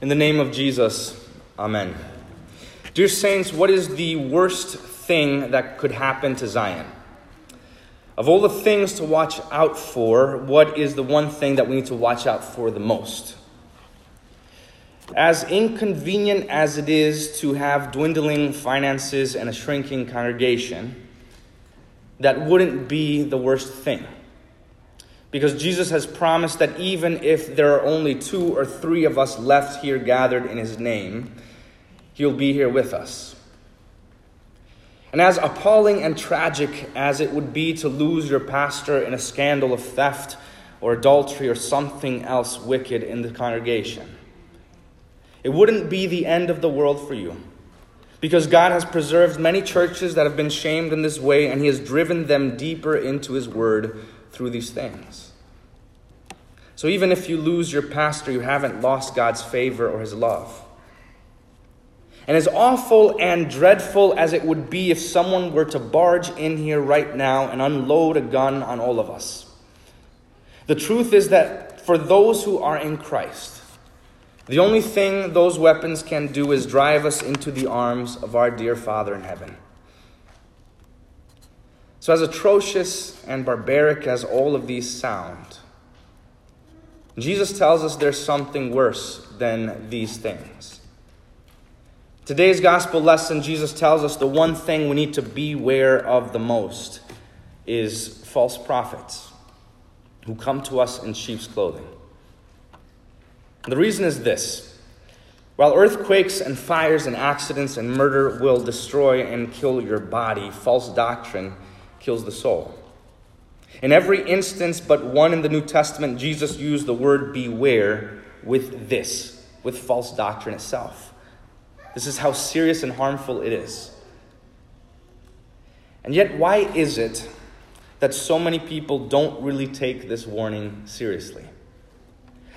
In the name of Jesus, Amen. Dear Saints, what is the worst thing that could happen to Zion? Of all the things to watch out for, what is the one thing that we need to watch out for the most? As inconvenient as it is to have dwindling finances and a shrinking congregation, that wouldn't be the worst thing. Because Jesus has promised that even if there are only two or three of us left here gathered in his name, he'll be here with us. And as appalling and tragic as it would be to lose your pastor in a scandal of theft or adultery or something else wicked in the congregation, it wouldn't be the end of the world for you. Because God has preserved many churches that have been shamed in this way, and He has driven them deeper into His Word through these things. So even if you lose your pastor, you haven't lost God's favor or his love. And as awful and dreadful as it would be if someone were to barge in here right now and unload a gun on all of us, the truth is that for those who are in Christ, the only thing those weapons can do is drive us into the arms of our dear Father in heaven. So, as atrocious and barbaric as all of these sound, Jesus tells us there's something worse than these things. Today's gospel lesson, Jesus tells us the one thing we need to beware of the most is false prophets who come to us in sheep's clothing. The reason is this while earthquakes and fires and accidents and murder will destroy and kill your body, false doctrine kills the soul. In every instance but one in the New Testament, Jesus used the word beware with this, with false doctrine itself. This is how serious and harmful it is. And yet, why is it that so many people don't really take this warning seriously?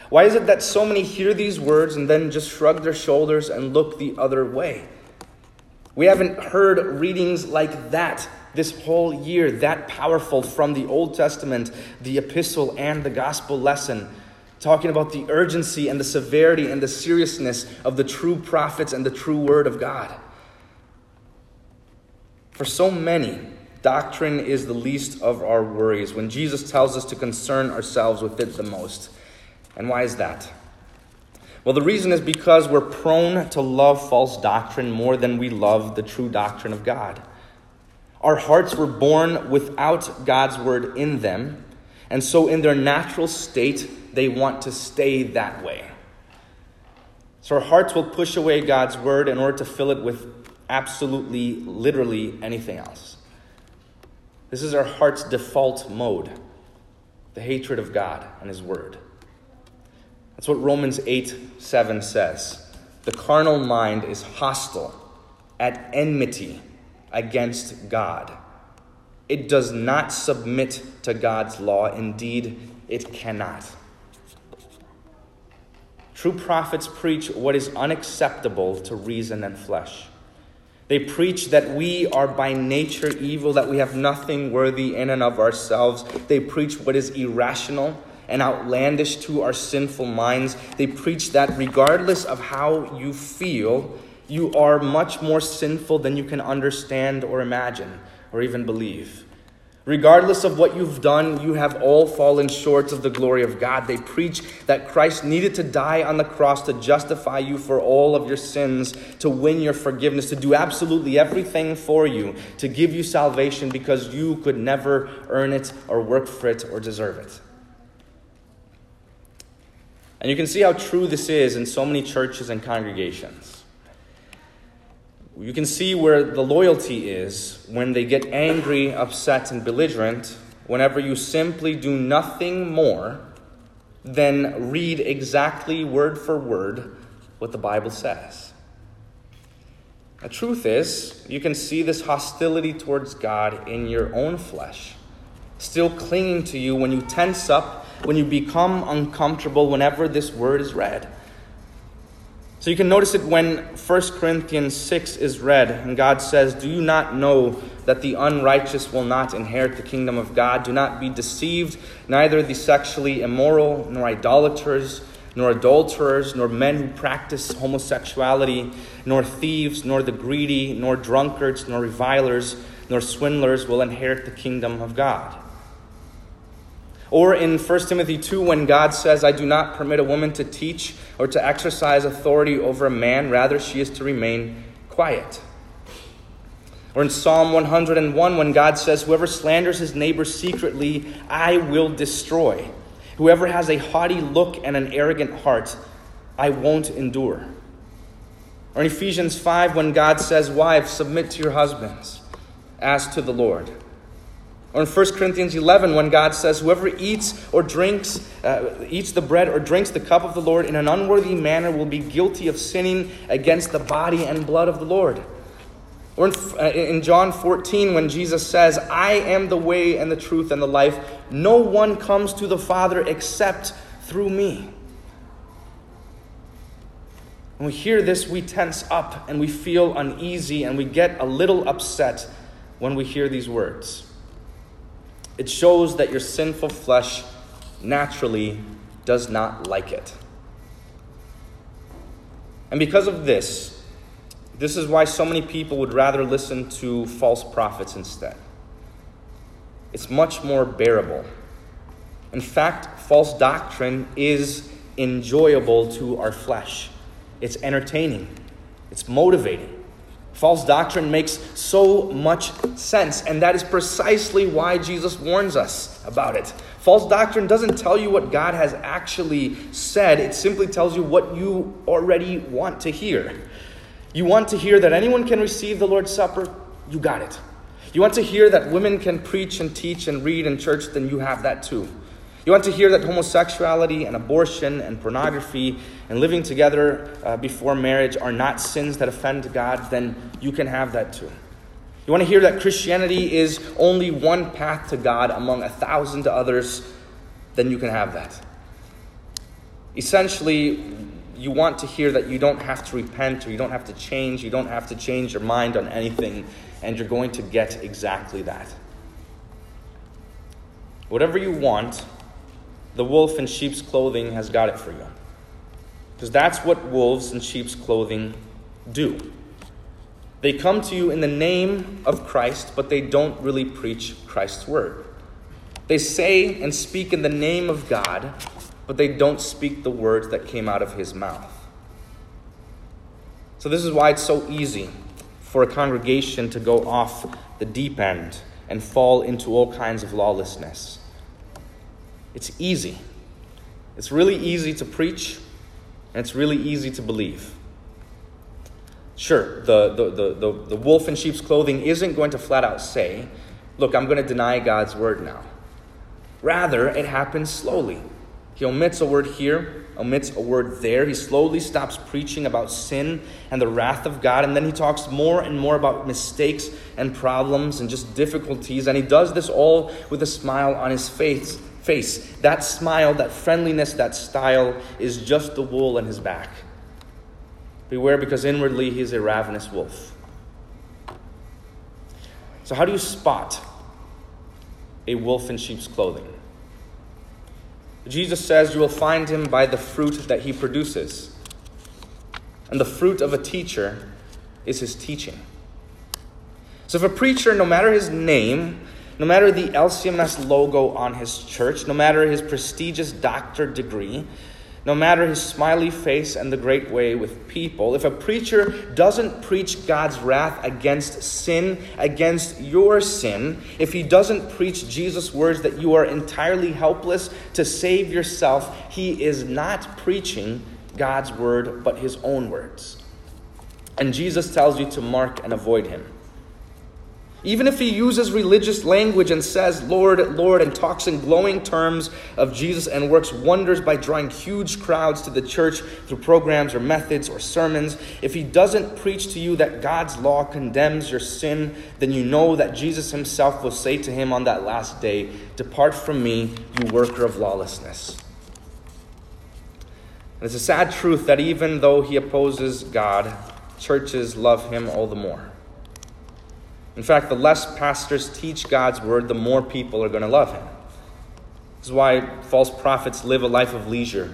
Why is it that so many hear these words and then just shrug their shoulders and look the other way? We haven't heard readings like that this whole year, that powerful from the Old Testament, the epistle, and the gospel lesson, talking about the urgency and the severity and the seriousness of the true prophets and the true word of God. For so many, doctrine is the least of our worries when Jesus tells us to concern ourselves with it the most. And why is that? Well, the reason is because we're prone to love false doctrine more than we love the true doctrine of God. Our hearts were born without God's word in them, and so in their natural state, they want to stay that way. So our hearts will push away God's word in order to fill it with absolutely, literally anything else. This is our heart's default mode the hatred of God and His word. That's what Romans 8 7 says. The carnal mind is hostile, at enmity against God. It does not submit to God's law. Indeed, it cannot. True prophets preach what is unacceptable to reason and flesh. They preach that we are by nature evil, that we have nothing worthy in and of ourselves. They preach what is irrational and outlandish to our sinful minds. They preach that regardless of how you feel, you are much more sinful than you can understand or imagine or even believe. Regardless of what you've done, you have all fallen short of the glory of God. They preach that Christ needed to die on the cross to justify you for all of your sins, to win your forgiveness, to do absolutely everything for you, to give you salvation because you could never earn it or work for it or deserve it. And you can see how true this is in so many churches and congregations. You can see where the loyalty is when they get angry, upset, and belligerent whenever you simply do nothing more than read exactly word for word what the Bible says. The truth is, you can see this hostility towards God in your own flesh, still clinging to you when you tense up, when you become uncomfortable whenever this word is read. So you can notice it when 1 Corinthians 6 is read, and God says, Do you not know that the unrighteous will not inherit the kingdom of God? Do not be deceived, neither the sexually immoral, nor idolaters, nor adulterers, nor men who practice homosexuality, nor thieves, nor the greedy, nor drunkards, nor revilers, nor swindlers will inherit the kingdom of God. Or in 1 Timothy 2, when God says, I do not permit a woman to teach or to exercise authority over a man, rather, she is to remain quiet. Or in Psalm 101, when God says, Whoever slanders his neighbor secretly, I will destroy. Whoever has a haughty look and an arrogant heart, I won't endure. Or in Ephesians 5, when God says, Wives, submit to your husbands as to the Lord. Or in 1 Corinthians 11, when God says, Whoever eats or drinks, uh, eats the bread or drinks the cup of the Lord in an unworthy manner will be guilty of sinning against the body and blood of the Lord. Or in, uh, in John 14, when Jesus says, I am the way and the truth and the life, no one comes to the Father except through me. When we hear this, we tense up and we feel uneasy and we get a little upset when we hear these words. It shows that your sinful flesh naturally does not like it. And because of this, this is why so many people would rather listen to false prophets instead. It's much more bearable. In fact, false doctrine is enjoyable to our flesh, it's entertaining, it's motivating. False doctrine makes so much sense, and that is precisely why Jesus warns us about it. False doctrine doesn't tell you what God has actually said, it simply tells you what you already want to hear. You want to hear that anyone can receive the Lord's Supper? You got it. You want to hear that women can preach and teach and read in church? Then you have that too. You want to hear that homosexuality and abortion and pornography and living together uh, before marriage are not sins that offend God, then you can have that too. You want to hear that Christianity is only one path to God among a thousand others, then you can have that. Essentially, you want to hear that you don't have to repent or you don't have to change, you don't have to change your mind on anything, and you're going to get exactly that. Whatever you want, the wolf in sheep's clothing has got it for you. Because that's what wolves in sheep's clothing do. They come to you in the name of Christ, but they don't really preach Christ's word. They say and speak in the name of God, but they don't speak the words that came out of his mouth. So, this is why it's so easy for a congregation to go off the deep end and fall into all kinds of lawlessness. It's easy. It's really easy to preach, and it's really easy to believe. Sure, the, the, the, the, the wolf in sheep's clothing isn't going to flat out say, Look, I'm going to deny God's word now. Rather, it happens slowly. He omits a word here, omits a word there. He slowly stops preaching about sin and the wrath of God, and then he talks more and more about mistakes and problems and just difficulties. And he does this all with a smile on his face face. That smile, that friendliness, that style is just the wool on his back. Beware because inwardly he is a ravenous wolf. So, how do you spot a wolf in sheep's clothing? Jesus says you will find him by the fruit that he produces. And the fruit of a teacher is his teaching. So, if a preacher, no matter his name, no matter the LCMS logo on his church, no matter his prestigious doctorate degree, no matter his smiley face and the great way with people, if a preacher doesn't preach God's wrath against sin, against your sin, if he doesn't preach Jesus' words that you are entirely helpless to save yourself, he is not preaching God's word, but his own words. And Jesus tells you to mark and avoid him. Even if he uses religious language and says, Lord, Lord, and talks in glowing terms of Jesus and works wonders by drawing huge crowds to the church through programs or methods or sermons, if he doesn't preach to you that God's law condemns your sin, then you know that Jesus himself will say to him on that last day, Depart from me, you worker of lawlessness. And it's a sad truth that even though he opposes God, churches love him all the more. In fact, the less pastors teach God's word, the more people are going to love him. This is why false prophets live a life of leisure,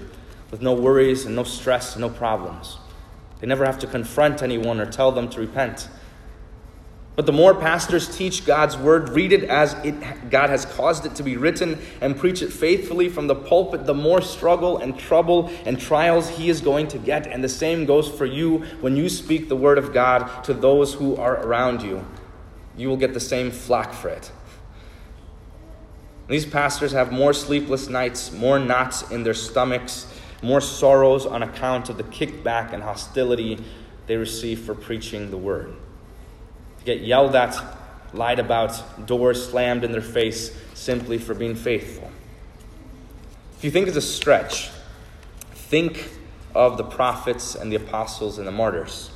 with no worries and no stress and no problems. They never have to confront anyone or tell them to repent. But the more pastors teach God's word, read it as it, God has caused it to be written, and preach it faithfully from the pulpit, the more struggle and trouble and trials he is going to get. And the same goes for you when you speak the word of God to those who are around you. You will get the same flack for it. These pastors have more sleepless nights, more knots in their stomachs, more sorrows on account of the kickback and hostility they receive for preaching the word. They get yelled at, lied about, doors slammed in their face simply for being faithful. If you think it's a stretch, think of the prophets and the apostles and the martyrs.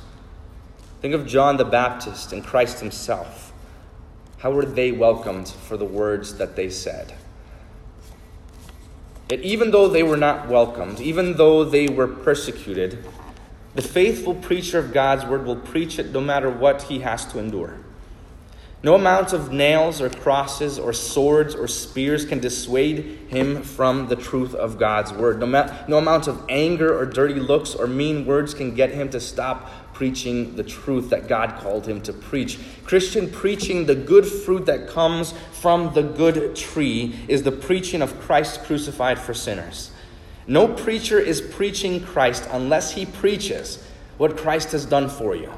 Think of John the Baptist and Christ himself. How were they welcomed for the words that they said? Yet, even though they were not welcomed, even though they were persecuted, the faithful preacher of God's word will preach it no matter what he has to endure. No amount of nails or crosses or swords or spears can dissuade him from the truth of God's word. No, ma- no amount of anger or dirty looks or mean words can get him to stop preaching the truth that God called him to preach. Christian preaching, the good fruit that comes from the good tree, is the preaching of Christ crucified for sinners. No preacher is preaching Christ unless he preaches what Christ has done for you.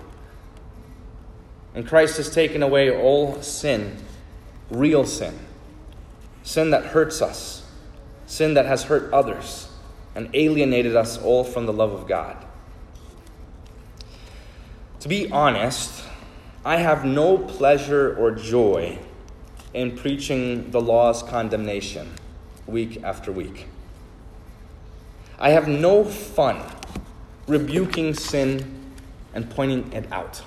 And Christ has taken away all sin, real sin, sin that hurts us, sin that has hurt others, and alienated us all from the love of God. To be honest, I have no pleasure or joy in preaching the law's condemnation week after week. I have no fun rebuking sin and pointing it out.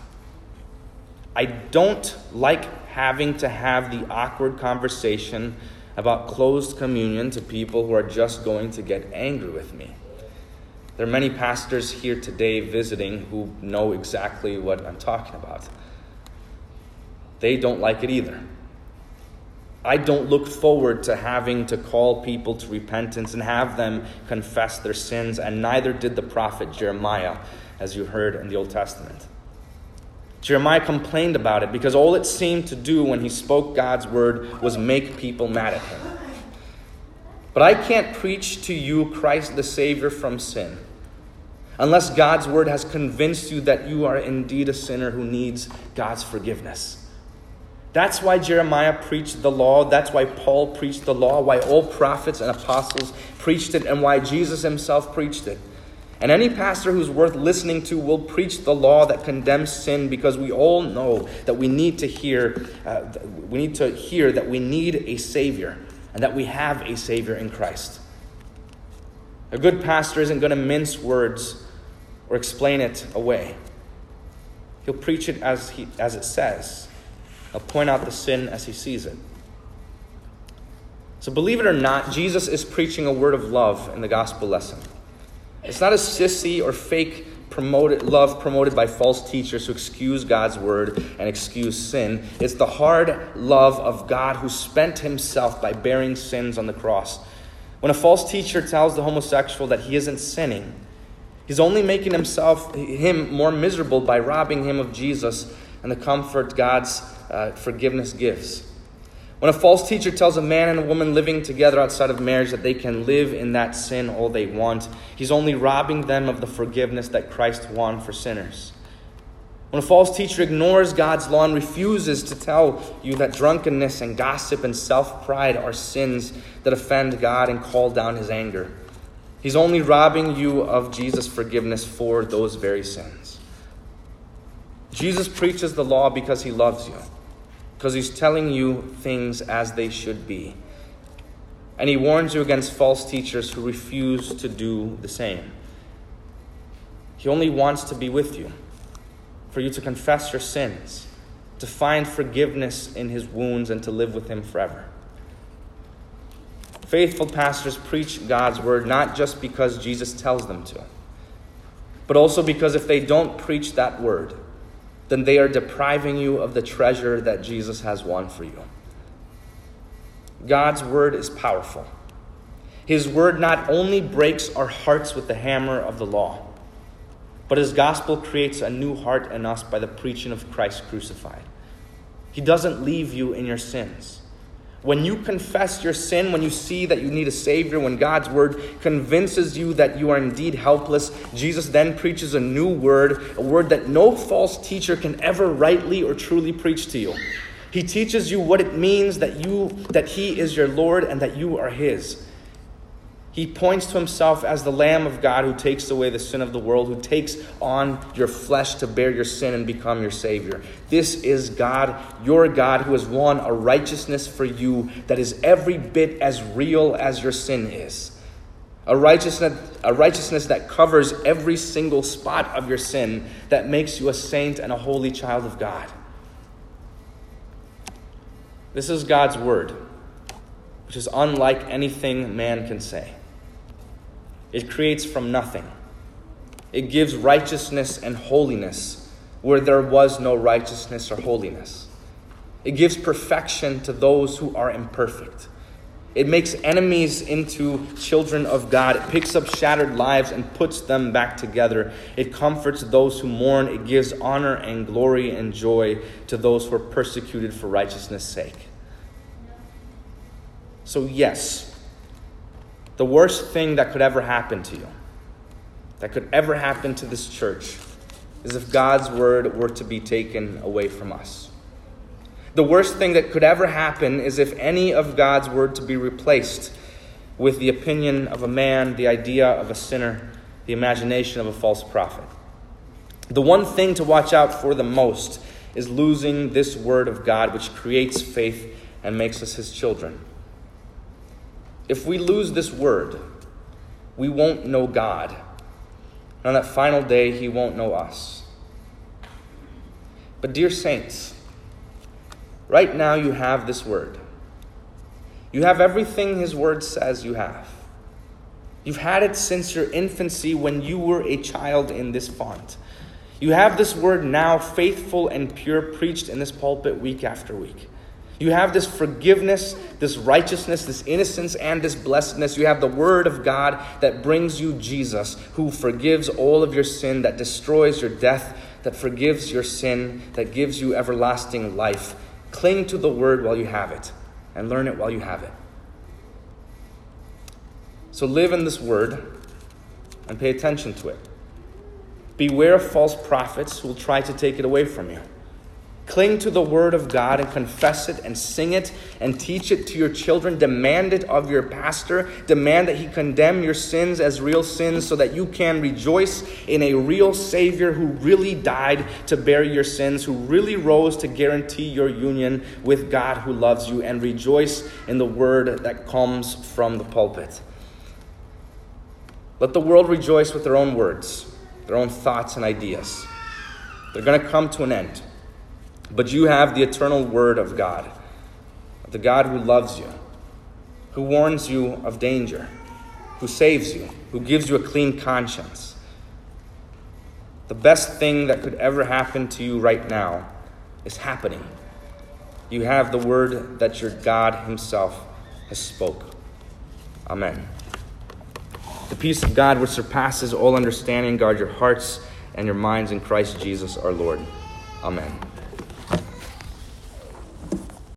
I don't like having to have the awkward conversation about closed communion to people who are just going to get angry with me. There are many pastors here today visiting who know exactly what I'm talking about. They don't like it either. I don't look forward to having to call people to repentance and have them confess their sins, and neither did the prophet Jeremiah, as you heard in the Old Testament. Jeremiah complained about it because all it seemed to do when he spoke God's word was make people mad at him. But I can't preach to you Christ the Savior from sin unless God's word has convinced you that you are indeed a sinner who needs God's forgiveness. That's why Jeremiah preached the law. That's why Paul preached the law, why all prophets and apostles preached it, and why Jesus himself preached it. And any pastor who's worth listening to will preach the law that condemns sin because we all know that we need to hear, uh, we need to hear that we need a Savior and that we have a Savior in Christ. A good pastor isn't going to mince words or explain it away. He'll preach it as, he, as it says. He'll point out the sin as he sees it. So, believe it or not, Jesus is preaching a word of love in the gospel lesson. It's not a sissy or fake promoted love promoted by false teachers who excuse God's word and excuse sin. It's the hard love of God who spent himself by bearing sins on the cross. When a false teacher tells the homosexual that he isn't sinning, he's only making himself him more miserable by robbing him of Jesus and the comfort God's uh, forgiveness gives. When a false teacher tells a man and a woman living together outside of marriage that they can live in that sin all they want, he's only robbing them of the forgiveness that Christ won for sinners. When a false teacher ignores God's law and refuses to tell you that drunkenness and gossip and self pride are sins that offend God and call down his anger, he's only robbing you of Jesus' forgiveness for those very sins. Jesus preaches the law because he loves you because he's telling you things as they should be. And he warns you against false teachers who refuse to do the same. He only wants to be with you, for you to confess your sins, to find forgiveness in his wounds, and to live with him forever. Faithful pastors preach God's word not just because Jesus tells them to, but also because if they don't preach that word, then they are depriving you of the treasure that Jesus has won for you. God's word is powerful. His word not only breaks our hearts with the hammer of the law, but his gospel creates a new heart in us by the preaching of Christ crucified. He doesn't leave you in your sins. When you confess your sin, when you see that you need a Savior, when God's Word convinces you that you are indeed helpless, Jesus then preaches a new word, a word that no false teacher can ever rightly or truly preach to you. He teaches you what it means that, you, that He is your Lord and that you are His. He points to himself as the Lamb of God who takes away the sin of the world, who takes on your flesh to bear your sin and become your Savior. This is God, your God, who has won a righteousness for you that is every bit as real as your sin is. A righteousness, a righteousness that covers every single spot of your sin, that makes you a saint and a holy child of God. This is God's word, which is unlike anything man can say. It creates from nothing. It gives righteousness and holiness where there was no righteousness or holiness. It gives perfection to those who are imperfect. It makes enemies into children of God. It picks up shattered lives and puts them back together. It comforts those who mourn. It gives honor and glory and joy to those who are persecuted for righteousness' sake. So, yes, the worst thing that could ever happen to you, that could ever happen to this church, is if God's word were to be taken away from us. The worst thing that could ever happen is if any of God's word to be replaced with the opinion of a man, the idea of a sinner, the imagination of a false prophet. The one thing to watch out for the most is losing this word of God, which creates faith and makes us his children. If we lose this word, we won't know God. And on that final day, He won't know us. But, dear saints, right now you have this word. You have everything His word says you have. You've had it since your infancy when you were a child in this font. You have this word now, faithful and pure, preached in this pulpit week after week. You have this forgiveness, this righteousness, this innocence, and this blessedness. You have the Word of God that brings you Jesus, who forgives all of your sin, that destroys your death, that forgives your sin, that gives you everlasting life. Cling to the Word while you have it, and learn it while you have it. So live in this Word and pay attention to it. Beware of false prophets who will try to take it away from you. Cling to the word of God and confess it and sing it and teach it to your children. Demand it of your pastor. Demand that he condemn your sins as real sins so that you can rejoice in a real Savior who really died to bear your sins, who really rose to guarantee your union with God who loves you, and rejoice in the word that comes from the pulpit. Let the world rejoice with their own words, their own thoughts and ideas. They're going to come to an end. But you have the eternal Word of God, the God who loves you, who warns you of danger, who saves you, who gives you a clean conscience. The best thing that could ever happen to you right now is happening. You have the word that your God Himself has spoke. Amen. The peace of God, which surpasses all understanding, guard your hearts and your minds in Christ Jesus our Lord. Amen.